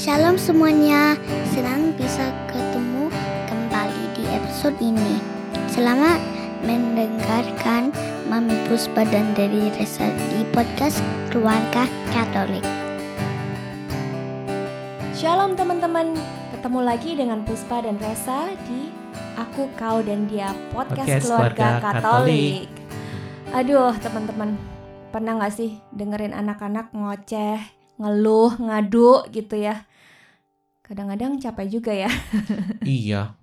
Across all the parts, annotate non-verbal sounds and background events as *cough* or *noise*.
Shalom semuanya, senang bisa ketemu kembali di episode ini. Selamat mendengarkan Mami Puspa dan dari Resa di podcast Keluarga Katolik. Shalom teman-teman, ketemu lagi dengan Puspa dan Resa di Aku, Kau, dan Dia Podcast, Podcast Keluarga, Keluarga Katolik. Aduh teman-teman, pernah gak sih dengerin anak-anak ngoceh, ngeluh, ngadu gitu ya? Kadang-kadang capek juga ya. *laughs* Iya.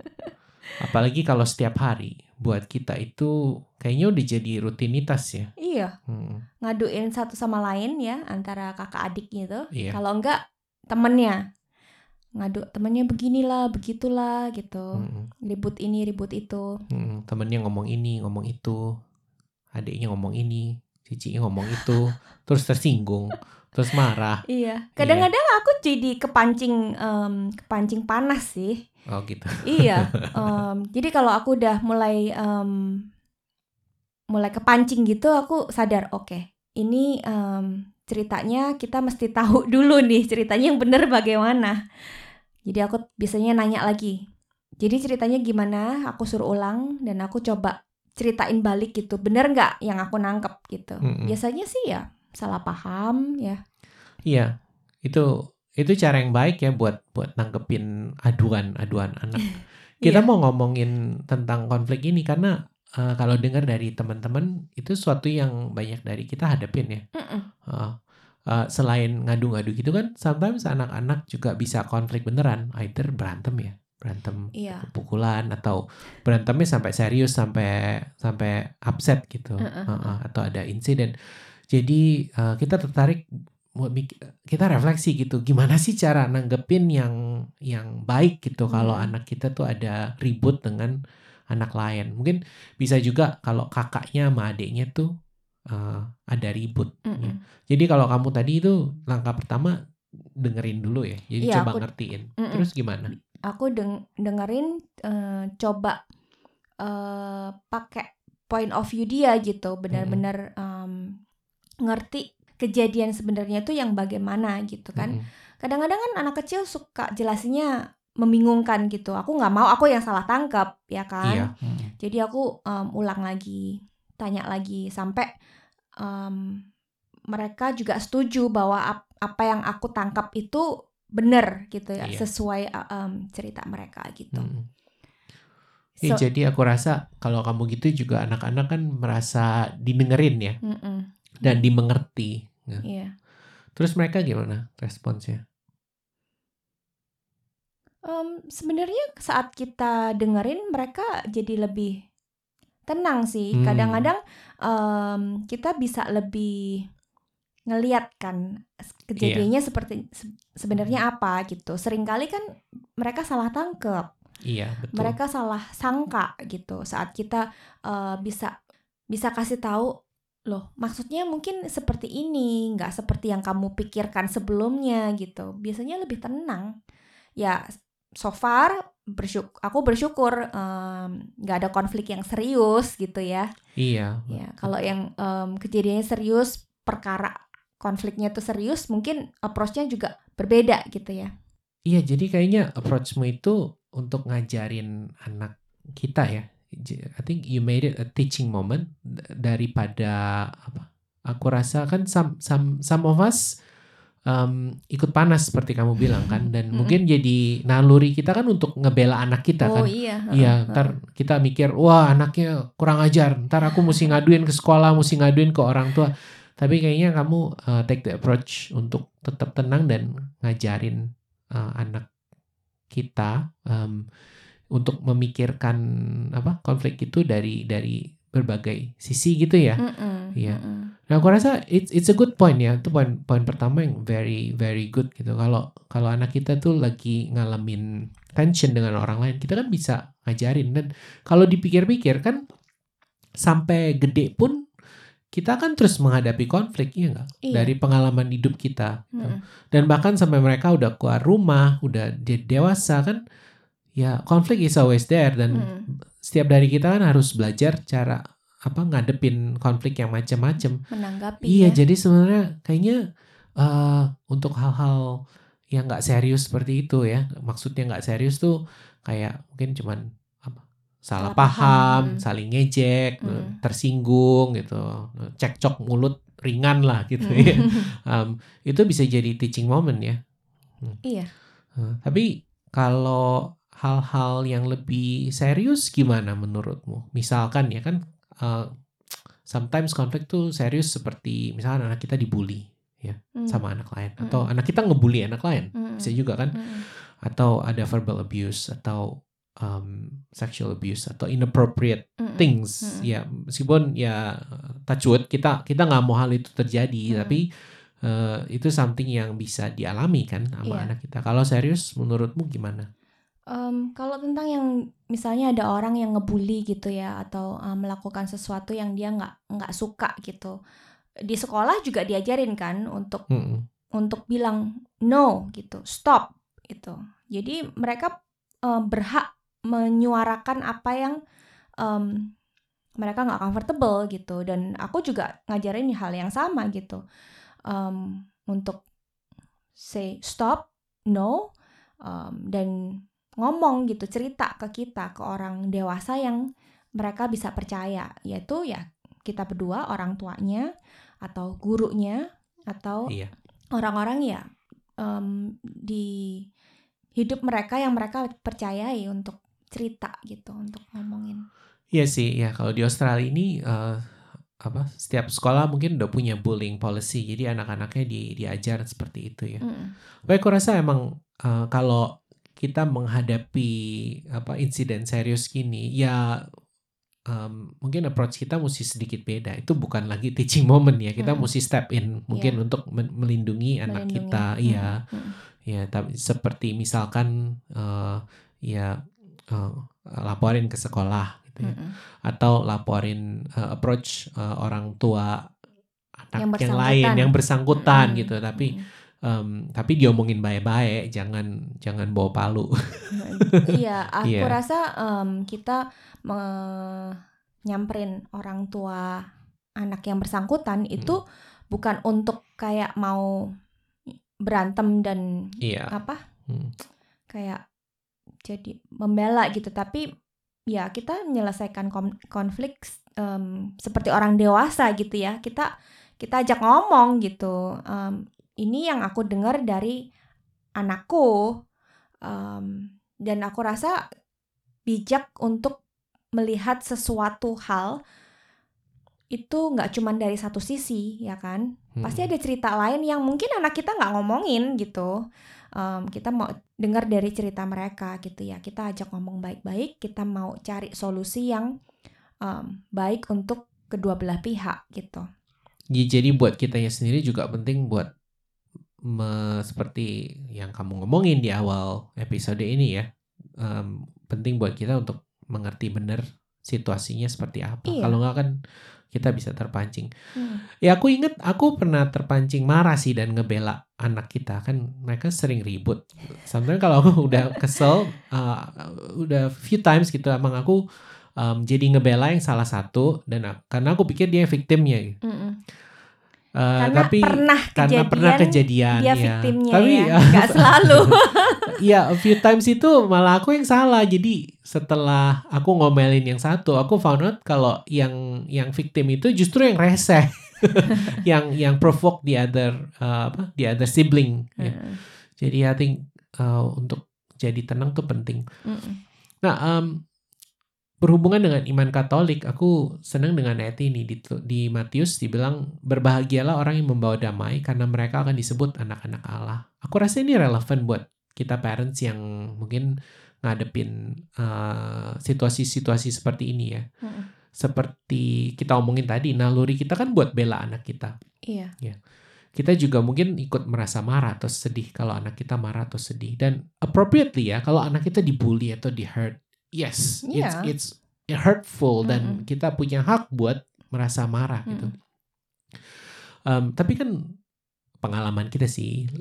Apalagi kalau setiap hari buat kita itu kayaknya udah jadi rutinitas ya. iya, Hmm, ngaduin satu sama lain ya antara kakak adik gitu. Iya. Kalau enggak temennya ngadu temennya beginilah, begitulah gitu. hmm, Ribut ini, ribut itu. hmm. Temennya ngomong ini, ngomong itu, adiknya ngomong ini, cicinya ngomong itu, terus tersinggung, terus marah. Iya, kadang-kadang aku jadi kepancing em, kepancing panas sih. Oh gitu. Iya. *laughs* em, jadi kalau aku udah mulai em, mulai kepancing gitu, aku sadar, oke, ini em, ceritanya kita mesti *laughs* tahu dulu nih ceritanya yang bener bagaimana. Jadi aku biasanya nanya lagi. Jadi ceritanya gimana? Aku suruh ulang dan aku coba ceritain balik gitu. Bener nggak yang aku nangkep gitu? Mm-mm. Biasanya sih ya salah paham ya. Iya. Itu itu cara yang baik ya buat buat nanggepin aduan-aduan anak. *laughs* Kita Iya. mau ngomongin tentang konflik ini karena eh, kalau dengar dari teman-teman itu suatu yang banyak dari kita hadapin ya. Mm-mm. Uh, uh, selain ngadu-ngadu gitu kan, sometimes anak-anak juga bisa konflik beneran, either berantem ya, berantem Iya. pukulan atau berantemnya sampai serius sampai sampai upset gitu, Uh-uh. Uh, uh, atau ada insiden. Jadi uh, kita tertarik kita refleksi gitu, gimana sih cara nanggepin yang yang baik gitu kalau Hmm. anak kita tuh ada ribut dengan anak lain. Mungkin bisa juga kalau kakaknya sama adiknya tuh uh, ada ribut. Mm-mm. Jadi kalau kamu tadi itu langkah pertama dengerin dulu ya. Jadi Iya, coba aku- ngertiin. Mm-mm. Terus gimana? Aku deng- dengerin eh, coba eh, pakai point of view dia gitu. Benar-benar em, ngerti kejadian sebenarnya itu yang bagaimana gitu kan. Kadang-kadang kan anak kecil suka jelasinnya membingungkan gitu. Aku nggak mau aku yang salah tangkap ya kan? Iya. Mm. jadi aku em, ulang lagi tanya lagi sampai em, mereka juga setuju bahwa ap- apa yang aku tangkap itu benar gitu ya Iya. sesuai uh, em, cerita mereka gitu. Mm. Iya, So- jadi aku rasa kalau kamu gitu juga anak-anak kan merasa didengerin ya Mm-mm, dan dimengerti. Nah, Iya. Terus mereka gimana responsnya? Em, sebenarnya saat kita dengerin mereka jadi lebih tenang sih. Hmm. Kadang-kadang em, kita bisa lebih ngeliat kan kejadiannya seperti se- sebenarnya apa gitu. Seringkali kan mereka salah tangkep. Iya betul. mereka salah sangka gitu saat kita eh, bisa bisa kasih tahu loh maksudnya mungkin seperti ini nggak seperti yang kamu pikirkan sebelumnya gitu biasanya lebih tenang ya so far bersyukur aku bersyukur em, nggak ada konflik yang serius gitu ya Iya. ya kalau yang em, kejadiannya serius perkara konfliknya tuh serius mungkin approach-nya juga berbeda gitu ya Iya, jadi kayaknya approachmu itu untuk ngajarin anak kita ya. I think you made it a teaching moment daripada apa? Aku rasa kan some some some of us um, ikut panas seperti kamu bilang kan, *laughs* dan Mm-mm. mungkin jadi naluri kita kan untuk ngebela anak kita oh kan. iya Iya, ntar kita mikir, wah anaknya kurang ajar, ntar aku mesti ngaduin ke sekolah, mesti ngaduin ke orang tua. Tapi kayaknya kamu uh, take the approach untuk tetap tenang dan ngajarin uh, anak kita um, untuk memikirkan apa konflik itu dari dari berbagai sisi gitu ya. Iya. mm-mm. Nah, aku rasa it's it's a good point ya. Itu poin poin pertama yang very very good gitu. Kalau kalau anak kita tuh lagi ngalamin tension dengan orang lain, kita kan bisa ngajarin dan kalau dipikir-pikir kan sampai gede pun kita kan terus menghadapi konflik ya enggak? Iya. Dari pengalaman hidup kita. Mm-mm. Dan bahkan sampai mereka udah keluar rumah, udah de- dewasa kan ya konflik is always there dan Mm-mm. setiap dari kita kan harus belajar cara apa ngadepin konflik yang macam-macam. menanggapi Iya, ya. jadi sebenarnya kayaknya eh untuk hal-hal yang nggak serius seperti itu ya. Maksudnya nggak serius tuh kayak mungkin cuman salah, Salah paham, paham, hmm. saling ngejek, Hmm. tersinggung gitu, cekcok mulut ringan lah gitu ya. *laughs* Hmm. Um, itu bisa jadi teaching moment ya. iya. Uh, tapi kalau hal-hal yang lebih serius gimana menurutmu? Misalkan ya kan uh, sometimes konflik tuh serius seperti misalkan anak kita dibully Hmm. sama anak lain atau anak kita ngebully anak lain Hmm. bisa juga kan Hmm. atau ada verbal abuse atau um, sexual abuse atau inappropriate Hmm. things Mm-mm. ya meskipun ya touch wood kita kita nggak mau hal itu terjadi Mm. tapi uh, itu something yang bisa dialami kan sama Iya. anak kita kalau serius menurutmu gimana Em, kalau tentang yang misalnya ada orang yang ngebully gitu ya atau uh, melakukan sesuatu yang dia nggak nggak suka gitu di sekolah juga diajarin kan untuk Mm-mm. untuk bilang no gitu stop gitu jadi mereka eh, berhak menyuarakan apa yang em, mereka nggak comfortable gitu. Dan aku juga ngajarin hal yang sama gitu. Em, untuk say stop no em, dan ngomong gitu cerita ke kita ke orang dewasa yang mereka bisa percaya. Yaitu ya kita berdua orang tuanya atau gurunya atau iya. orang-orang ya em, di hidup mereka yang mereka percayai untuk cerita gitu untuk ngomongin Iya sih, ya kalau di Australia ini eh, apa setiap sekolah mungkin udah punya bullying policy, jadi anak-anaknya di, diajar seperti itu ya. Mm, Baik, aku rasa emang eh, kalau kita menghadapi apa insiden serius gini, ya em, mungkin approach kita mesti sedikit beda. Itu bukan lagi teaching moment ya, kita Mm. mesti step in mungkin Iya. untuk melindungi anak melindungi. kita. Iya, mm, ya. Tapi seperti misalkan eh, ya eh, laporin ke sekolah gitu ya. Mm, mm. atau laporin uh, approach uh, orang tua anak yang, Yang lain yang bersangkutan. Mm, gitu. Tapi mm. um, tapi diomongin baik-baik jangan jangan bawa palu. Iya *laughs* aku Iya. rasa em, kita me- nyamperin orang tua anak yang bersangkutan itu bukan untuk kayak mau berantem dan iya. apa? Hmm. kayak jadi membela gitu. Tapi ya kita menyelesaikan konflik em, seperti orang dewasa gitu ya. Kita kita ajak ngomong gitu. Em, ini yang aku dengar dari anakku. Em, dan aku rasa bijak untuk melihat sesuatu hal itu nggak cuma dari satu sisi ya kan? Hmm. pasti ada cerita lain yang mungkin anak kita nggak ngomongin gitu Em, kita mau dengar dari cerita mereka gitu ya. Kita ajak ngomong baik-baik kita mau cari solusi yang em, baik untuk kedua belah pihak gitu. Ya, jadi buat kitanya sendiri juga penting buat me- seperti yang kamu ngomongin di awal episode ini ya. Um, penting buat kita untuk mengerti benar situasinya seperti apa. Iya. kalau nggak kan kita bisa terpancing Hmm. Ya aku inget aku pernah terpancing marah sih dan ngebela anak kita kan mereka sering ribut. Sometimes kalau aku udah kesel, uh, udah few times gitu emang aku um, jadi ngebela yang salah satu dan a- karena aku pikir dia victimnya. gitu. Mm-mm. Uh, karena tapi pernah karena kejadian pernah kejadian dia ya. victimnya Tapi ya *laughs* nggak selalu *laughs* Iya, a few times itu malah aku yang salah. Jadi setelah aku ngomelin yang satu, aku found out kalau yang yang victim itu justru yang rese, *laughs* yang yang provoke the other uh, apa, the other sibling. ya. Mm-mm. Jadi I think uh, untuk jadi tenang tuh penting. Mm-mm. Nah, um, berhubungan dengan iman Katolik, aku senang dengan ayat ini di, di Matius dibilang berbahagialah orang yang membawa damai karena mereka akan disebut anak-anak Allah. Aku rasa ini relevan buat kita parents yang mungkin ngadepin uh, situasi-situasi seperti ini ya. Mm-mm. Seperti kita omongin tadi, naluri kita kan buat bela anak kita. iya Kita juga mungkin ikut merasa marah atau sedih kalau anak kita marah atau sedih. Dan appropriately ya, kalau anak kita dibully atau di hurt, yes, Iya. it's it's hurtful dan Mm-mm. kita punya hak buat merasa marah gitu. Mm-mm. Um, tapi kan pengalaman kita sih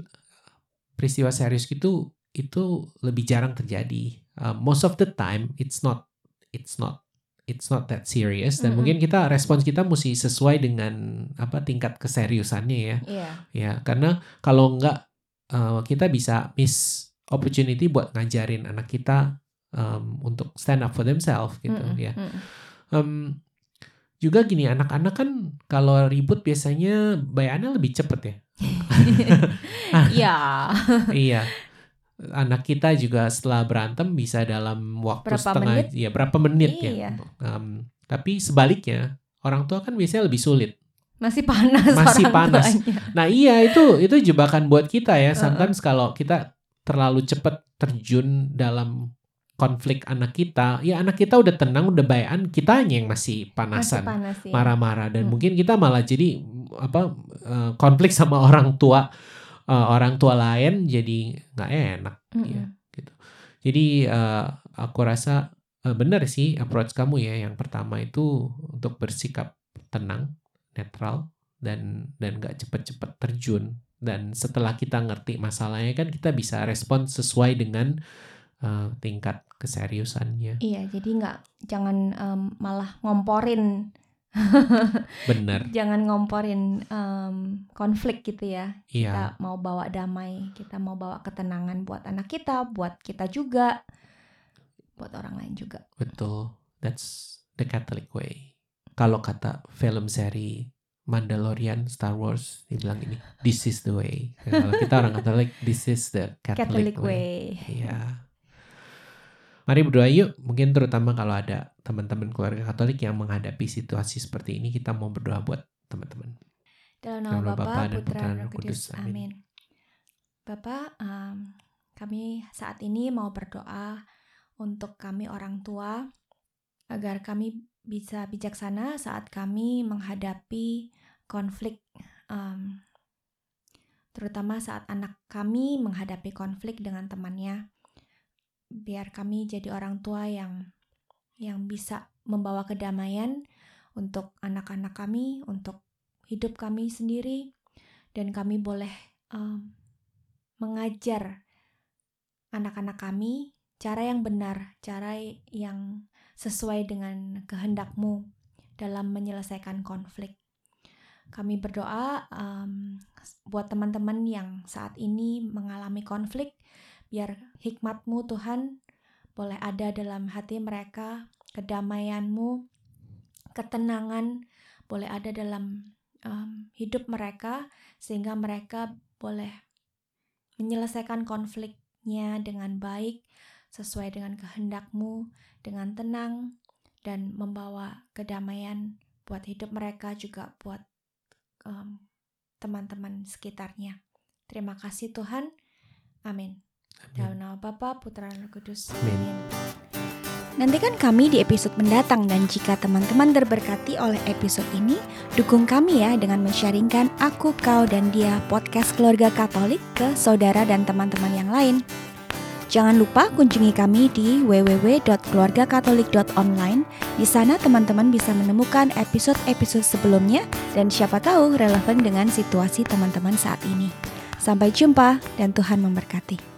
peristiwa serius gitu itu lebih jarang terjadi. Um, most of the time it's not it's not it's not that serious dan Mm-mm. mungkin kita respons kita mesti sesuai dengan apa tingkat keseriusannya ya iya ya karena kalau nggak uh, kita bisa miss opportunity buat ngajarin anak kita um, untuk stand up for themselves gitu Mm-mm, ya. mm-mm. Um, juga gini anak-anak kan kalau ribut biasanya bayannya lebih cepet ya. *laughs* Iya. *laughs* iya. Anak kita juga setelah berantem bisa dalam waktu Berapa setengah menit? ya berapa menit Iya. ya. Um, tapi sebaliknya orang tua kan biasanya lebih sulit. Masih panas Masih orang panas. tuanya. Nah iya itu itu jebakan buat kita ya. Sometimes kalau kita terlalu cepat terjun dalam konflik anak kita, ya anak kita udah tenang, udah bayan, kitanya yang masih panasan, panas sih. marah-marah dan Hmm. mungkin kita malah jadi apa eh, konflik sama *laughs* orang tua eh, orang tua lain jadi nggak enak. Mm-mm. ya. Jadi eh, aku rasa eh, benar sih approach kamu ya. Yang pertama itu untuk bersikap tenang, netral dan dan nggak cepet-cepet terjun. Dan setelah kita ngerti masalahnya kan kita bisa respon sesuai dengan eh, tingkat keseriusannya. Iya, jadi nggak jangan em, malah ngomporin, Benar, *laughs* jangan ngomporin em, konflik gitu ya. iya Kita mau bawa damai, kita mau bawa ketenangan buat anak kita, buat kita juga, buat orang lain juga. betul. That's the Catholic way. Kalau kata film seri Mandalorian, Star Wars, dibilang ini, this is the way. Kalau kita orang Katolik, this is the Catholic, Catholic way. Iya. Mari berdoa yuk. Mungkin terutama kalau ada teman-teman keluarga Katolik yang menghadapi situasi seperti ini, kita mau berdoa buat teman-teman. Dalam nama nama Bapa Bapa, dan Putra, dan Roh Kudus. Kudus. Amin. Bapak, em, kami saat ini mau berdoa untuk kami orang tua agar kami bisa bijaksana saat kami menghadapi konflik, em, terutama saat anak kami menghadapi konflik dengan temannya. Biar kami jadi orang tua yang yang bisa membawa kedamaian untuk anak-anak kami, untuk hidup kami sendiri, dan kami boleh em, mengajar anak-anak kami cara yang benar, cara yang sesuai dengan kehendakmu dalam menyelesaikan konflik. Kami berdoa em, buat teman-teman yang saat ini mengalami konflik, biar hikmatmu Tuhan boleh ada dalam hati mereka, kedamaianmu, ketenangan boleh ada dalam em, hidup mereka, sehingga mereka boleh menyelesaikan konfliknya dengan baik, sesuai dengan kehendakmu, dengan tenang, dan membawa kedamaian buat hidup mereka juga buat em, teman-teman sekitarnya. Terima kasih Tuhan. Amin. Dalam nama Bapa, Putra, dan Kudus. Amin. Amin. Nantikan kami di episode mendatang dan jika teman-teman terberkati oleh episode ini, dukung kami ya dengan men-sharingkan Aku, Kau, dan Dia podcast keluarga Katolik ke saudara dan teman-teman yang lain. Jangan lupa kunjungi kami di www.keluargakatolik.online. Di sana teman-teman bisa menemukan episode-episode sebelumnya dan siapa tahu relevan dengan situasi teman-teman saat ini. Sampai jumpa dan Tuhan memberkati.